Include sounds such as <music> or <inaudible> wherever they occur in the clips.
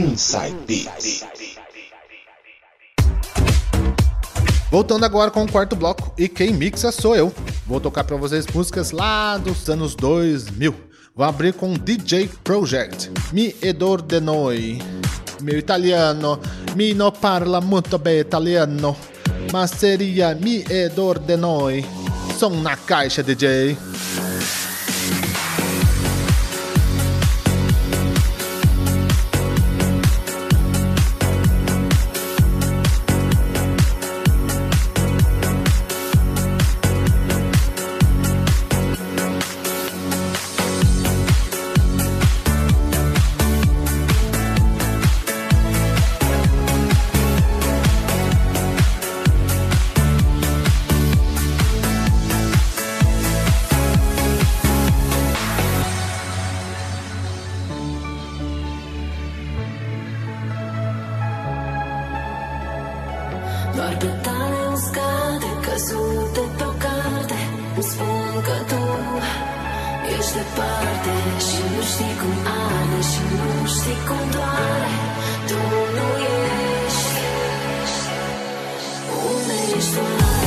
Inside. Voltando agora com o quarto bloco, e quem mixa sou eu. Vou tocar para vocês músicas lá dos anos 2000. Vou abrir com DJ Project, Mi Edor de Noi. Meu italiano, mi não parla muito bem italiano, mas seria mi Edor de Noi. Som na caixa, DJ. că tu ești departe Și nu știi cum arde și nu știi cum doare Tu nu ești Unde ești tu?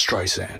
Streisand.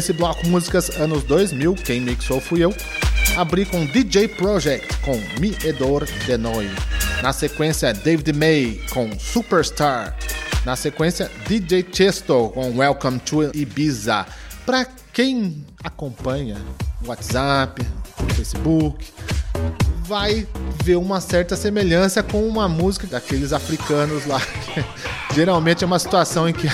Nesse bloco músicas anos 2000, quem mixou fui eu. Abri com DJ Project com Mi Edor de Noi. Na sequência, David May com Superstar. Na sequência, DJ Chesto com Welcome to Ibiza. Para quem acompanha WhatsApp, Facebook, vai ver uma certa semelhança com uma música daqueles africanos lá. <laughs> Geralmente é uma situação em que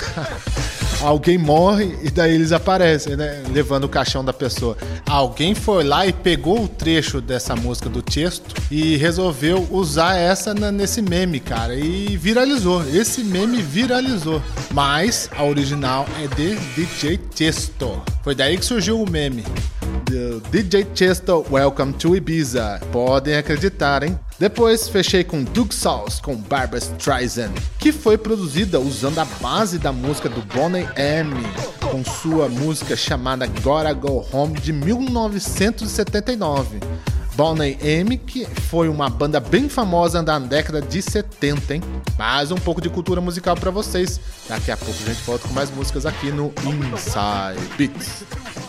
alguém morre e daí eles aparecem, né? Levando o caixão da pessoa. Alguém foi lá e pegou o trecho dessa música do texto e resolveu usar essa na, nesse meme, cara. E viralizou. Esse meme viralizou. Mas a original é de DJ Chesto. Foi daí que surgiu o meme. DJ Chesto, Welcome to Ibiza. Podem acreditar, hein? Depois fechei com Duke Sauce com Barbara Streisand, que foi produzida usando a base da música do Bonnie M, com sua música chamada Gotta Go Home de 1979. Bonnie M, que foi uma banda bem famosa na década de 70, hein? Mais um pouco de cultura musical para vocês. Daqui a pouco a gente volta com mais músicas aqui no Inside Beats.